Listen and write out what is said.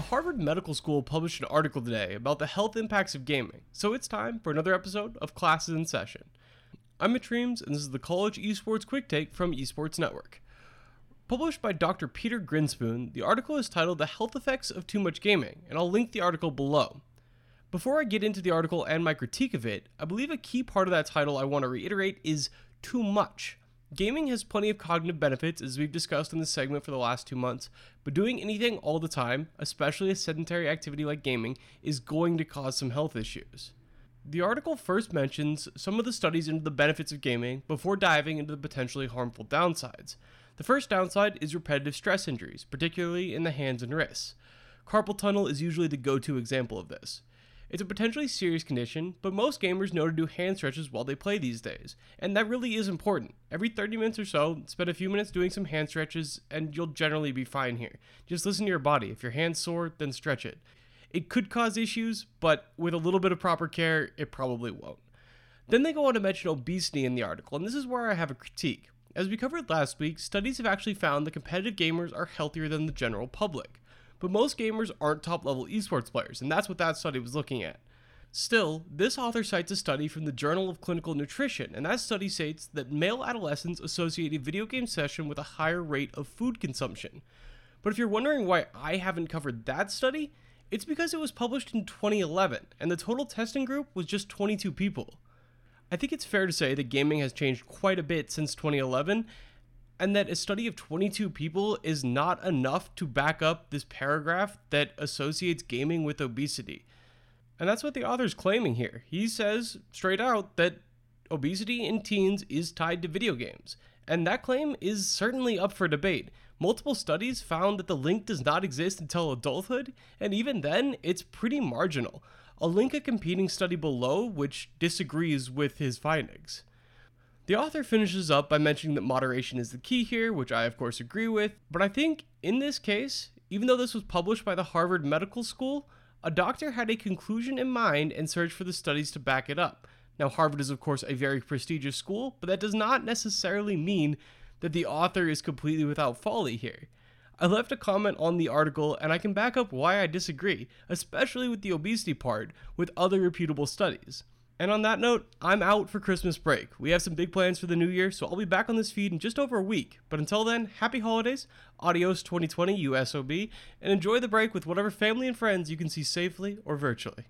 Harvard Medical School published an article today about the health impacts of gaming, so it's time for another episode of Classes in Session. I'm Mitch Reames, and this is the College Esports Quick Take from Esports Network. Published by Dr. Peter Grinspoon, the article is titled The Health Effects of Too Much Gaming, and I'll link the article below. Before I get into the article and my critique of it, I believe a key part of that title I want to reiterate is too much. Gaming has plenty of cognitive benefits, as we've discussed in this segment for the last two months, but doing anything all the time, especially a sedentary activity like gaming, is going to cause some health issues. The article first mentions some of the studies into the benefits of gaming before diving into the potentially harmful downsides. The first downside is repetitive stress injuries, particularly in the hands and wrists. Carpal tunnel is usually the go to example of this. It's a potentially serious condition, but most gamers know to do hand stretches while they play these days, and that really is important. Every 30 minutes or so, spend a few minutes doing some hand stretches, and you'll generally be fine here. Just listen to your body. If your hand's sore, then stretch it. It could cause issues, but with a little bit of proper care, it probably won't. Then they go on to mention obesity in the article, and this is where I have a critique. As we covered last week, studies have actually found that competitive gamers are healthier than the general public but most gamers aren't top level esports players, and that's what that study was looking at. Still, this author cites a study from the Journal of Clinical Nutrition, and that study states that male adolescents associate a video game session with a higher rate of food consumption. But if you're wondering why I haven't covered that study, it's because it was published in 2011, and the total testing group was just 22 people. I think it's fair to say that gaming has changed quite a bit since 2011, and that a study of 22 people is not enough to back up this paragraph that associates gaming with obesity. And that's what the author's claiming here. He says straight out that obesity in teens is tied to video games. And that claim is certainly up for debate. Multiple studies found that the link does not exist until adulthood, and even then, it's pretty marginal. I'll link a competing study below which disagrees with his findings. The author finishes up by mentioning that moderation is the key here, which I of course agree with, but I think in this case, even though this was published by the Harvard Medical School, a doctor had a conclusion in mind and searched for the studies to back it up. Now, Harvard is, of course, a very prestigious school, but that does not necessarily mean that the author is completely without folly here. I left a comment on the article, and I can back up why I disagree, especially with the obesity part, with other reputable studies. And on that note, I'm out for Christmas break. We have some big plans for the new year, so I'll be back on this feed in just over a week. But until then, happy holidays, adios 2020 USOB, and enjoy the break with whatever family and friends you can see safely or virtually.